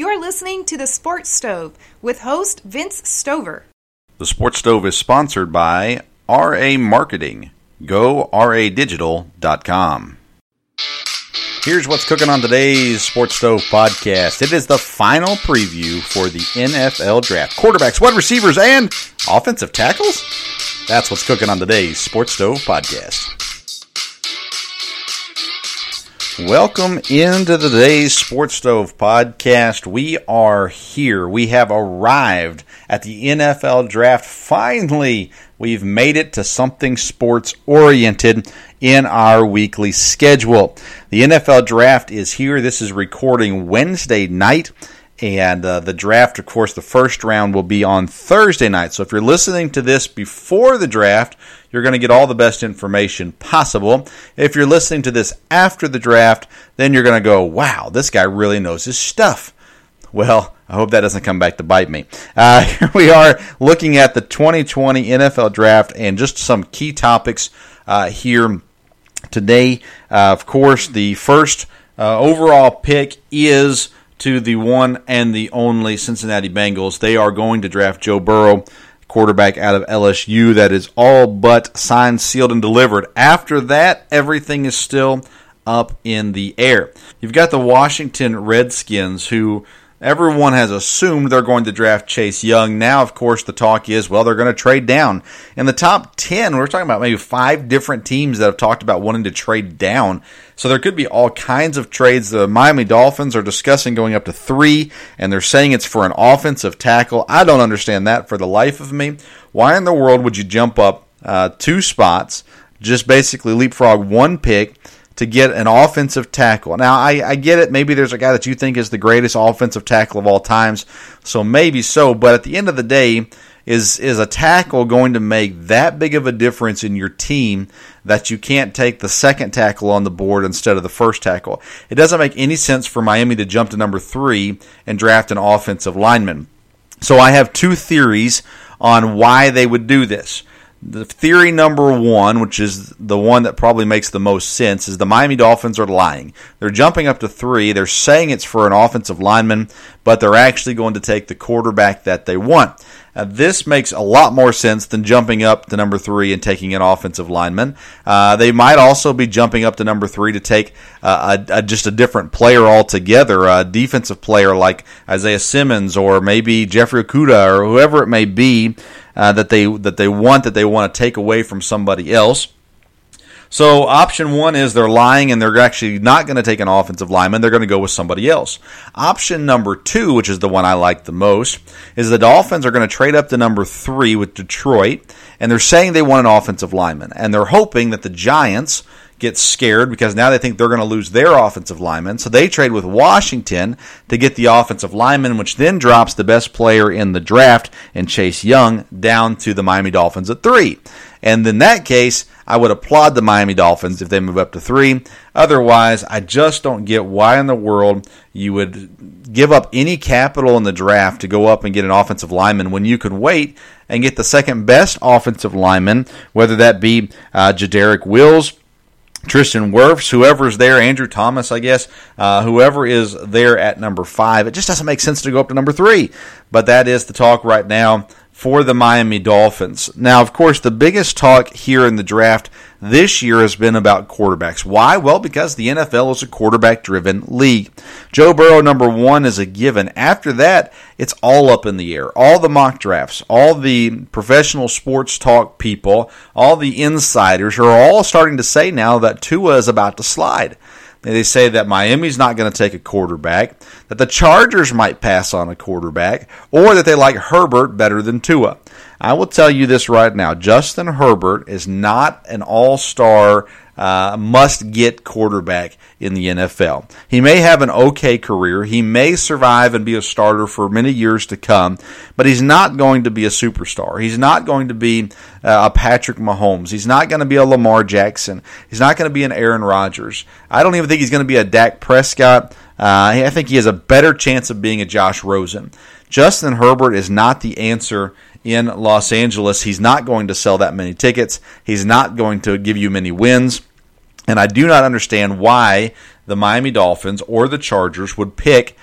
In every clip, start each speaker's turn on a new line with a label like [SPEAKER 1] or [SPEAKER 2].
[SPEAKER 1] You're listening to The Sports Stove with host Vince Stover.
[SPEAKER 2] The Sports Stove is sponsored by RA Marketing. Go radigital.com. Here's what's cooking on today's Sports Stove podcast. It is the final preview for the NFL draft. Quarterbacks, wide receivers, and offensive tackles? That's what's cooking on today's Sports Stove podcast. Welcome into today's Sports Stove podcast. We are here. We have arrived at the NFL draft. Finally, we've made it to something sports oriented in our weekly schedule. The NFL draft is here. This is recording Wednesday night. And uh, the draft, of course, the first round will be on Thursday night. So if you're listening to this before the draft, you're going to get all the best information possible. If you're listening to this after the draft, then you're going to go, wow, this guy really knows his stuff. Well, I hope that doesn't come back to bite me. Uh, here we are looking at the 2020 NFL draft and just some key topics uh, here today. Uh, of course, the first uh, overall pick is to the one and the only Cincinnati Bengals. They are going to draft Joe Burrow, quarterback out of LSU. That is all but signed, sealed, and delivered. After that, everything is still up in the air. You've got the Washington Redskins, who Everyone has assumed they're going to draft Chase Young. Now, of course, the talk is, well, they're going to trade down. In the top 10, we're talking about maybe five different teams that have talked about wanting to trade down. So there could be all kinds of trades. The Miami Dolphins are discussing going up to three, and they're saying it's for an offensive tackle. I don't understand that for the life of me. Why in the world would you jump up uh, two spots, just basically leapfrog one pick? To get an offensive tackle. Now, I, I, get it. Maybe there's a guy that you think is the greatest offensive tackle of all times, so maybe so. But at the end of the day, is is a tackle going to make that big of a difference in your team that you can't take the second tackle on the board instead of the first tackle? It doesn't make any sense for Miami to jump to number three and draft an offensive lineman. So I have two theories on why they would do this the theory number one, which is the one that probably makes the most sense, is the Miami Dolphins are lying. They're jumping up to three. They're saying it's for an offensive lineman, but they're actually going to take the quarterback that they want. Now, this makes a lot more sense than jumping up to number three and taking an offensive lineman. Uh, they might also be jumping up to number three to take uh, a, a, just a different player altogether, a defensive player like Isaiah Simmons or maybe Jeffrey Okudah or whoever it may be uh, that they that they want that they want to take away from somebody else. So option one is they're lying and they're actually not going to take an offensive lineman. They're going to go with somebody else. Option number two, which is the one I like the most, is the Dolphins are going to trade up to number three with Detroit, and they're saying they want an offensive lineman, and they're hoping that the Giants get scared because now they think they're going to lose their offensive lineman. So they trade with Washington to get the offensive lineman, which then drops the best player in the draft and Chase Young down to the Miami Dolphins at three. And in that case, I would applaud the Miami Dolphins if they move up to three. Otherwise, I just don't get why in the world you would give up any capital in the draft to go up and get an offensive lineman when you could wait and get the second best offensive lineman, whether that be uh, Jedrick Wills. Tristan Wirfs, whoever's there, Andrew Thomas, I guess, uh, whoever is there at number five. It just doesn't make sense to go up to number three. But that is the talk right now for the Miami Dolphins. Now, of course, the biggest talk here in the draft this year has been about quarterbacks. Why? Well, because the NFL is a quarterback driven league. Joe Burrow, number one, is a given. After that, it's all up in the air. All the mock drafts, all the professional sports talk people, all the insiders are all starting to say now that Tua is about to slide. They say that Miami's not going to take a quarterback, that the Chargers might pass on a quarterback, or that they like Herbert better than Tua. I will tell you this right now Justin Herbert is not an all star uh, must get quarterback in the NFL. He may have an okay career. He may survive and be a starter for many years to come, but he's not going to be a superstar. He's not going to be uh, a Patrick Mahomes. He's not going to be a Lamar Jackson. He's not going to be an Aaron Rodgers. I don't even think he's going to be a Dak Prescott. Uh, I think he has a better chance of being a Josh Rosen. Justin Herbert is not the answer in Los Angeles. He's not going to sell that many tickets. He's not going to give you many wins. And I do not understand why the Miami Dolphins or the Chargers would pick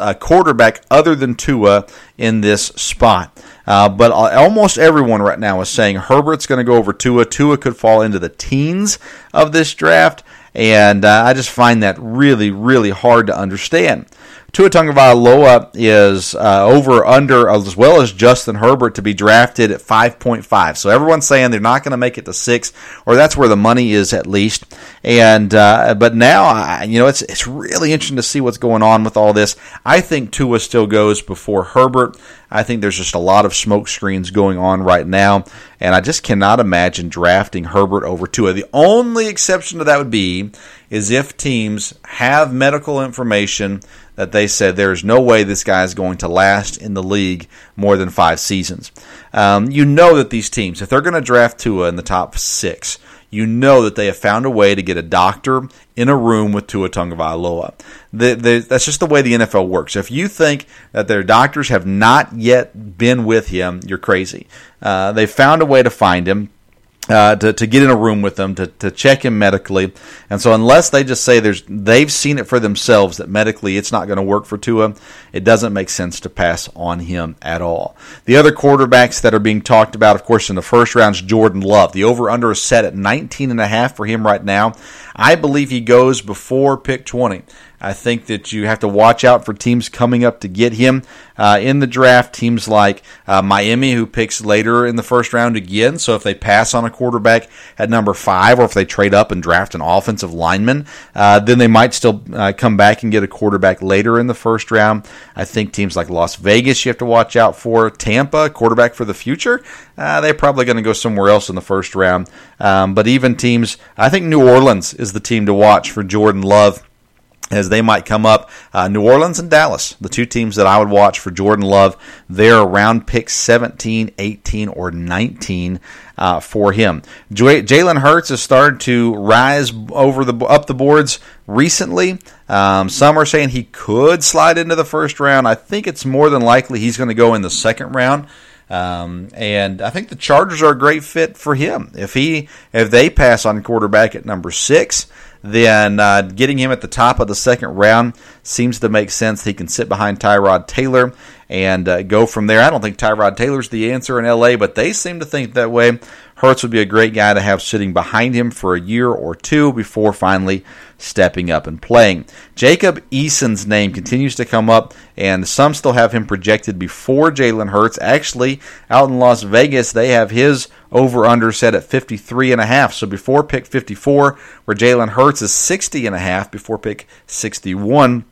[SPEAKER 2] a quarterback other than Tua in this spot. Uh, but almost everyone right now is saying Herbert's going to go over Tua. Tua could fall into the teens of this draft. And uh, I just find that really, really hard to understand. Tua Tagovailoa is uh, over under as well as Justin Herbert to be drafted at 5.5. So everyone's saying they're not going to make it to six, or that's where the money is at least. And uh, but now, you know, it's it's really interesting to see what's going on with all this. I think Tua still goes before Herbert. I think there's just a lot of smoke screens going on right now, and I just cannot imagine drafting Herbert over Tua. The only exception to that would be is if teams have medical information that they said there's no way this guy is going to last in the league more than five seasons. Um, you know that these teams, if they're going to draft Tua in the top six, you know that they have found a way to get a doctor in a room with Tua Tagovailoa. The, the, that's just the way the NFL works. If you think that their doctors have not yet been with him, you're crazy. Uh, they found a way to find him uh, to, to get in a room with them to, to check him medically. And so unless they just say there's they've seen it for themselves that medically it's not going to work for Tua, it doesn't make sense to pass on him at all. The other quarterbacks that are being talked about, of course, in the first round is Jordan Love. The over under is set at 19 and a half for him right now. I believe he goes before pick 20. I think that you have to watch out for teams coming up to get him uh, in the draft. Teams like uh, Miami, who picks later in the first round again. So if they pass on a quarterback at number five, or if they trade up and draft an offensive lineman, uh, then they might still uh, come back and get a quarterback later in the first round. I think teams like Las Vegas, you have to watch out for. Tampa, quarterback for the future. Uh, they're probably going to go somewhere else in the first round. Um, but even teams, I think New Orleans is the team to watch for Jordan Love as they might come up. Uh, New Orleans and Dallas, the two teams that I would watch for Jordan Love. They're around pick 17, 18, or 19 uh, for him. J- Jalen Hurts has started to rise over the up the boards recently. Um, some are saying he could slide into the first round. I think it's more than likely he's going to go in the second round. Um, and I think the Chargers are a great fit for him. If he if they pass on quarterback at number six, then uh, getting him at the top of the second round seems to make sense. He can sit behind Tyrod Taylor and uh, go from there. I don't think Tyrod Taylor's the answer in LA, but they seem to think that way. Hurts would be a great guy to have sitting behind him for a year or two before finally stepping up and playing. Jacob Eason's name continues to come up, and some still have him projected before Jalen Hurts. Actually, out in Las Vegas, they have his over under set at 53 and a half. So before pick 54, where Jalen Hurts is 60 and a half before pick 61.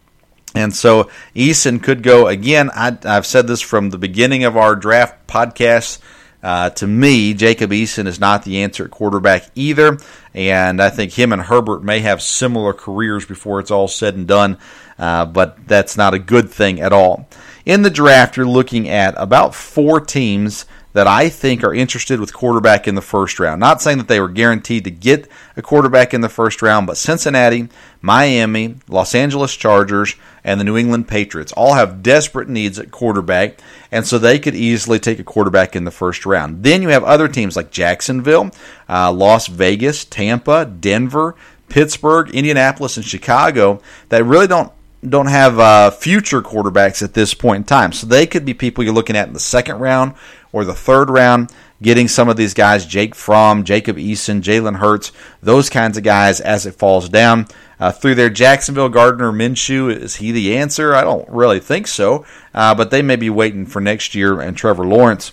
[SPEAKER 2] And so Eason could go again. I, have said this from the beginning of our draft podcast. Uh, to me, Jacob Eason is not the answer at quarterback either, and I think him and Herbert may have similar careers before it's all said and done, uh, but that's not a good thing at all. In the draft, you're looking at about four teams that I think are interested with quarterback in the first round. Not saying that they were guaranteed to get a quarterback in the first round, but Cincinnati, Miami, Los Angeles Chargers, and the New England Patriots all have desperate needs at quarterback, and so they could easily take a quarterback in the first round. Then you have other teams like Jacksonville, uh, Las Vegas, Tampa, Denver, Pittsburgh, Indianapolis, and Chicago that really don't don't have uh, future quarterbacks at this point in time. So they could be people you're looking at in the second round or the third round, getting some of these guys, Jake Fromm, Jacob Eason, Jalen Hurts, those kinds of guys as it falls down. Uh, through their Jacksonville, Gardner Minshew, is he the answer? I don't really think so, uh, but they may be waiting for next year and Trevor Lawrence.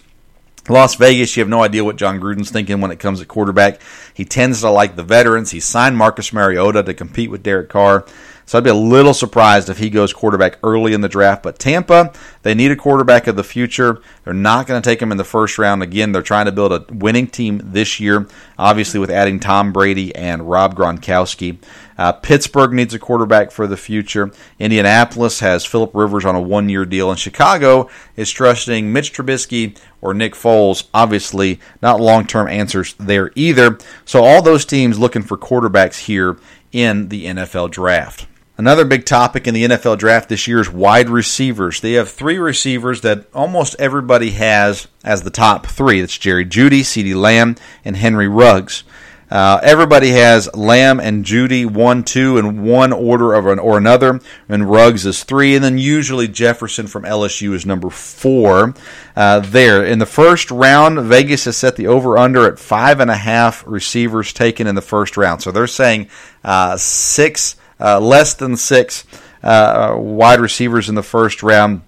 [SPEAKER 2] Las Vegas, you have no idea what Jon Gruden's thinking when it comes to quarterback. He tends to like the veterans. He signed Marcus Mariota to compete with Derek Carr. So I'd be a little surprised if he goes quarterback early in the draft. But Tampa, they need a quarterback of the future. They're not going to take him in the first round. Again, they're trying to build a winning team this year, obviously with adding Tom Brady and Rob Gronkowski. Uh, Pittsburgh needs a quarterback for the future. Indianapolis has Philip Rivers on a one year deal. And Chicago is trusting Mitch Trubisky or Nick Foles. Obviously, not long term answers there either. So, all those teams looking for quarterbacks here in the NFL draft. Another big topic in the NFL draft this year is wide receivers. They have three receivers that almost everybody has as the top three. That's Jerry Jeudy, CeeDee Lamb, and Henry Ruggs. Uh, everybody has Lamb and Jeudy one, two, in one order of an, or another, and Ruggs is three, and then usually Jefferson from LSU is number four. Uh, there in the first round, Vegas has set the over/under at five and a half receivers taken in the first round. So they're saying uh, six uh, less than six uh, wide receivers in the first round.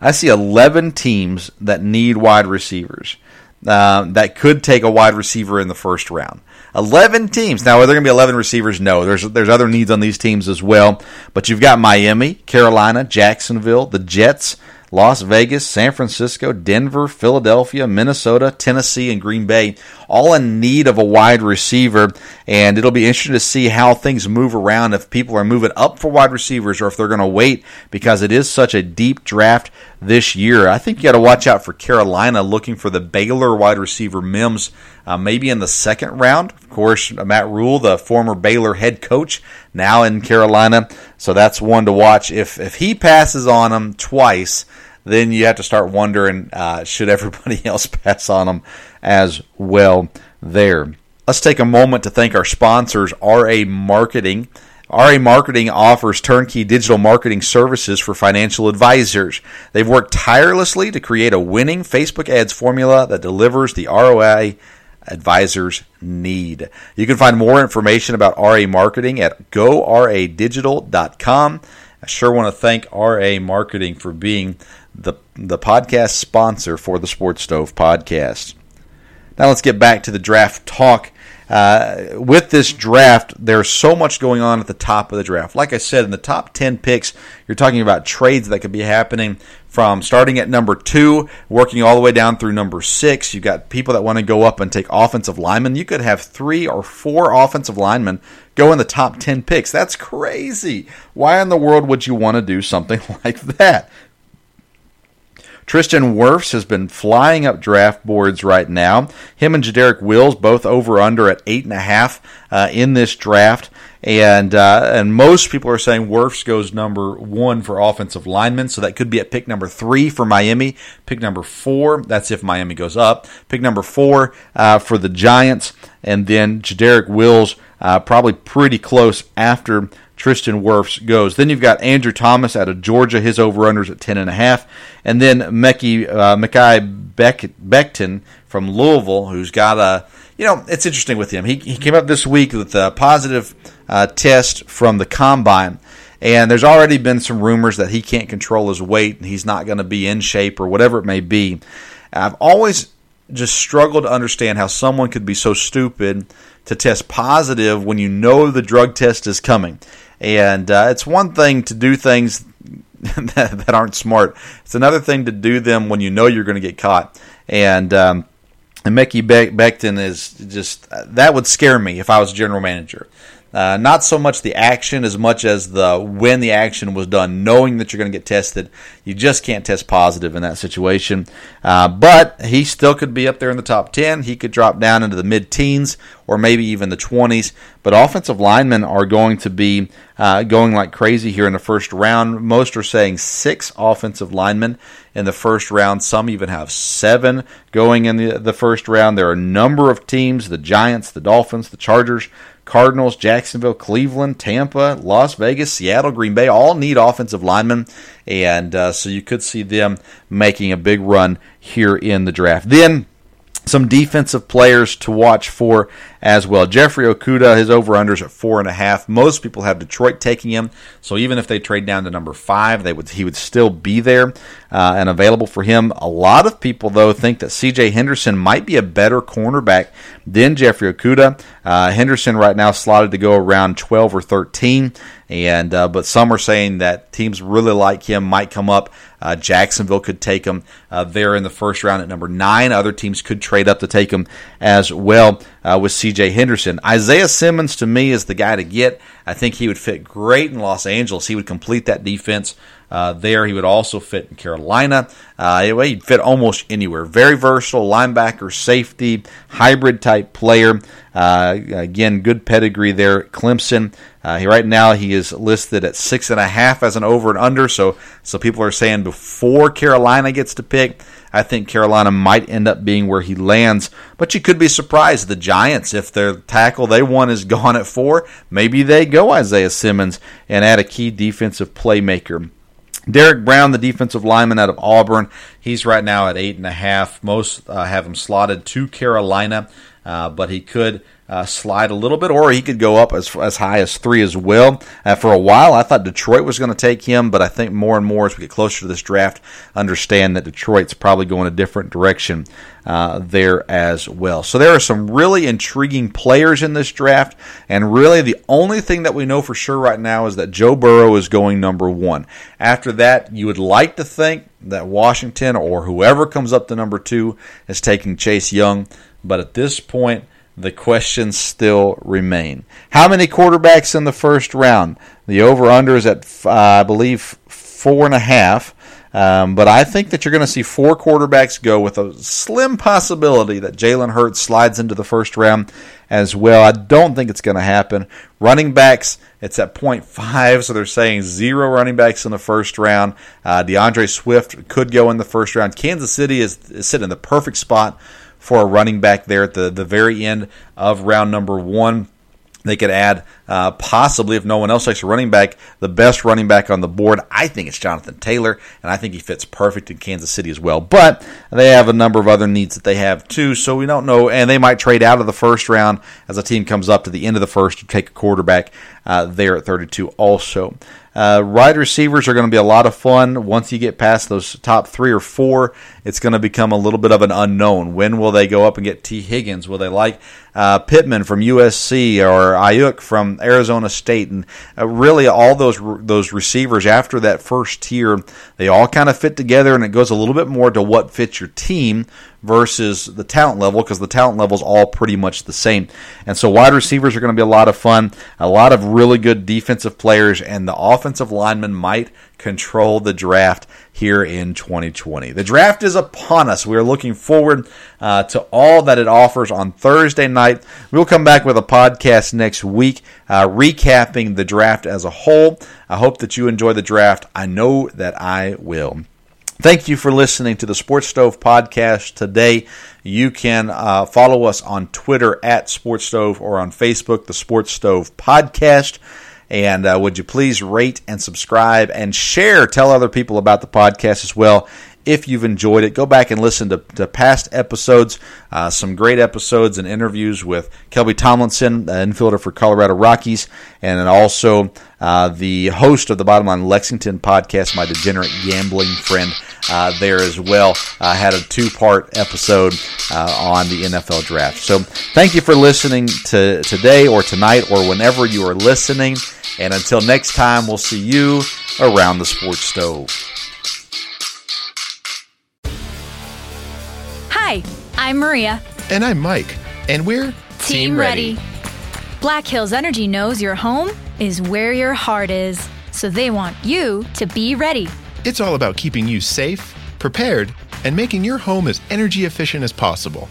[SPEAKER 2] I see 11 teams that need wide receivers uh, that could take a wide receiver in the first round. 11 teams. Now, are there going to be 11 receivers? No. There's there's other needs on these teams as well. But you've got Miami, Carolina, Jacksonville, the Jets, Las Vegas, San Francisco, Denver, Philadelphia, Minnesota, Tennessee, and Green Bay, all in need of a wide receiver. And it'll be interesting to see how things move around if people are moving up for wide receivers or if they're going to wait because it is such a deep draft this year. I think you got to watch out for Carolina looking for the Baylor wide receiver Mims, uh, maybe in the second round. Of course, Matt Rhule, the former Baylor head coach, now in Carolina. So that's one to watch. If if he passes on him twice, then you have to start wondering uh, should everybody else pass on him as well there. Let's take a moment to thank our sponsors, RA Marketing. RA Marketing offers turnkey digital marketing services for financial advisors. They've worked tirelessly to create a winning Facebook ads formula that delivers the ROI advisors need. You can find more information about RA Marketing at goradigital.com. I sure want to thank RA Marketing for being the, the podcast sponsor for the Sports Stove podcast. Now let's get back to the draft talk. Uh, with this draft, there's so much going on at the top of the draft. Like I said, in the top 10 picks, you're talking about trades that could be happening from starting at number two, working all the way down through number six. You've got people that want to go up and take offensive linemen. You could have three or four offensive linemen go in the top 10 picks. That's crazy. Why in the world would you want to do something like that? Tristan Wirfs has been flying up draft boards right now. Him and Jedrick Wills both over under at eight and a half uh, in this draft. And uh, and most people are saying Wirfs goes number one for offensive linemen, so that could be at pick number three for Miami. Pick number four, that's if Miami goes up. Pick number four uh, for the Giants, and then Jedrick Wills uh, probably pretty close after Tristan Wirfs goes. Then you've got Andrew Thomas out of Georgia, his over-unders at 10.5. And then Mekhi, uh, Mekhi Beck, Becton from Louisville, who's got a, you know, it's interesting with him. He, he came up this week with a positive uh, test from the combine. And there's already been some rumors that he can't control his weight and he's not going to be in shape or whatever it may be. I've always just struggled to understand how someone could be so stupid to test positive when you know the drug test is coming. And uh, it's one thing to do things that, that, aren't smart. It's another thing to do them when you know you're going to get caught. And um, And Mekhi Be- Becton is just that would scare me if I was general manager. Uh, not so much the action as much as the when the action was done, knowing that you're going to get tested. You just can't test positive in that situation. Uh, but he still could be up there in the top 10. He could drop down into the mid teens or maybe even the 20s. But offensive linemen are going to be uh, going like crazy here in the first round. Most are saying six offensive linemen in the first round. Some even have seven going in the, the first round. There are a number of teams the Giants, the Dolphins, the Chargers Cardinals, Jacksonville, Cleveland, Tampa, Las Vegas, Seattle, Green Bay all need offensive linemen, and uh, so you could see them making a big run here in the draft. Then some defensive players to watch for as well. Jeffrey Okudah, his over unders at four and a half. Most people have Detroit taking him, so even if they trade down to number five, they would he would still be there uh, and available for him. A lot of people though think that C.J. Henderson might be a better cornerback than Jeffrey Okudah. Uh, Henderson right now slotted to go around twelve or thirteen, and uh, but some are saying that teams really like him, might come up. Uh, Jacksonville could take him uh, there in the first round at number nine. Other teams could trade up to take him as well uh, with C.J. Henderson. Isaiah Simmons to me is the guy to get. I think he would fit great in Los Angeles. He would complete that defense. Uh, there, he would also fit in Carolina. Uh, he'd fit almost anywhere. Very versatile linebacker, safety, hybrid type player. Uh, again, good pedigree there. Clemson. Uh, he, right now, he is listed at six and a half as an over and under. So, so people are saying before Carolina gets to pick, I think Carolina might end up being where he lands. But you could be surprised. The Giants, if their tackle they want is gone at four, maybe they go Isaiah Simmons and add a key defensive playmaker. Derrick Brown, the defensive lineman out of Auburn, he's right now at eight and a half. Most uh, have him slotted to Carolina, uh, but he could uh, slide a little bit, or he could go up as as high as three as well. Uh, for a while, I thought Detroit was going to take him, but I think more and more as we get closer to this draft, understand that Detroit's probably going a different direction uh, there as well. So there are some really intriguing players in this draft, and really the only thing that we know for sure right now is that Joe Burrow is going number one. After that, you would like to think that Washington or whoever comes up to number two is taking Chase Young, but at this point the questions still remain. How many quarterbacks in the first round? The over under is at, uh, I believe, four and a half. Um, but I think that you're going to see four quarterbacks go with a slim possibility that Jalen Hurts slides into the first round as well. I don't think it's going to happen. Running backs, it's at 0.5, so they're saying zero running backs in the first round. Uh, D'Andre Swift could go in the first round. Kansas City is, is sitting in the perfect spot for a running back there at the, the very end of round number one. They could add, uh, possibly, if no one else likes a running back, the best running back on the board. I think it's Jonathan Taylor, and I think he fits perfect in Kansas City as well. But they have a number of other needs that they have too, so we don't know. And they might trade out of the first round as a team comes up to the end of the first to take a quarterback uh, there at 32 also. Uh, wide receivers are going to be a lot of fun. Once you get past those top three or four, it's going to become a little bit of an unknown. When will they go up and get Tee Higgins? Will they like uh, Pittman from USC or Aiyuk from Arizona State? And uh, really, all those those receivers after that first tier, they all kind of fit together, and it goes a little bit more to what fits your team versus the talent level because the talent level is all pretty much the same. And so wide receivers are going to be a lot of fun, a lot of really good defensive players, and the offensive linemen might control the draft here in 2020. The draft is upon us. We are looking forward uh, to all that it offers on Thursday night. We'll come back with a podcast next week uh, recapping the draft as a whole. I hope that you enjoy the draft. I know that I will. Thank you for listening to the Sports Stove podcast today. You can uh, follow us on Twitter at Sports Stove or on Facebook, the Sports Stove podcast. And uh, would you please rate and subscribe and share? Tell other people about the podcast as well if you've enjoyed it. Go back and listen to, to past episodes, uh, some great episodes and interviews with Kelby Tomlinson, infielder for Colorado Rockies, and then also uh, the host of the Bottom Line Lexington podcast, my degenerate gambling friend. Uh, there as well. I had a two part episode uh, on the NFL draft. So thank you for listening to today or tonight or whenever you are listening. And until next time, we'll see you around the sports stove.
[SPEAKER 3] Hi, I'm Maria And I'm Mike. And we're
[SPEAKER 4] Team Ready. Black Hills Energy knows your home is where your heart is, so they want you to be ready.
[SPEAKER 3] It's all about keeping you safe, prepared, and making your home as energy efficient as possible.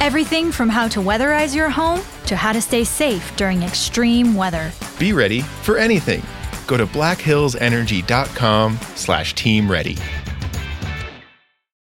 [SPEAKER 4] Everything from how to weatherize your home to how to stay safe during extreme weather.
[SPEAKER 3] Be ready for anything. Go to blackhillsenergy.com slash team ready.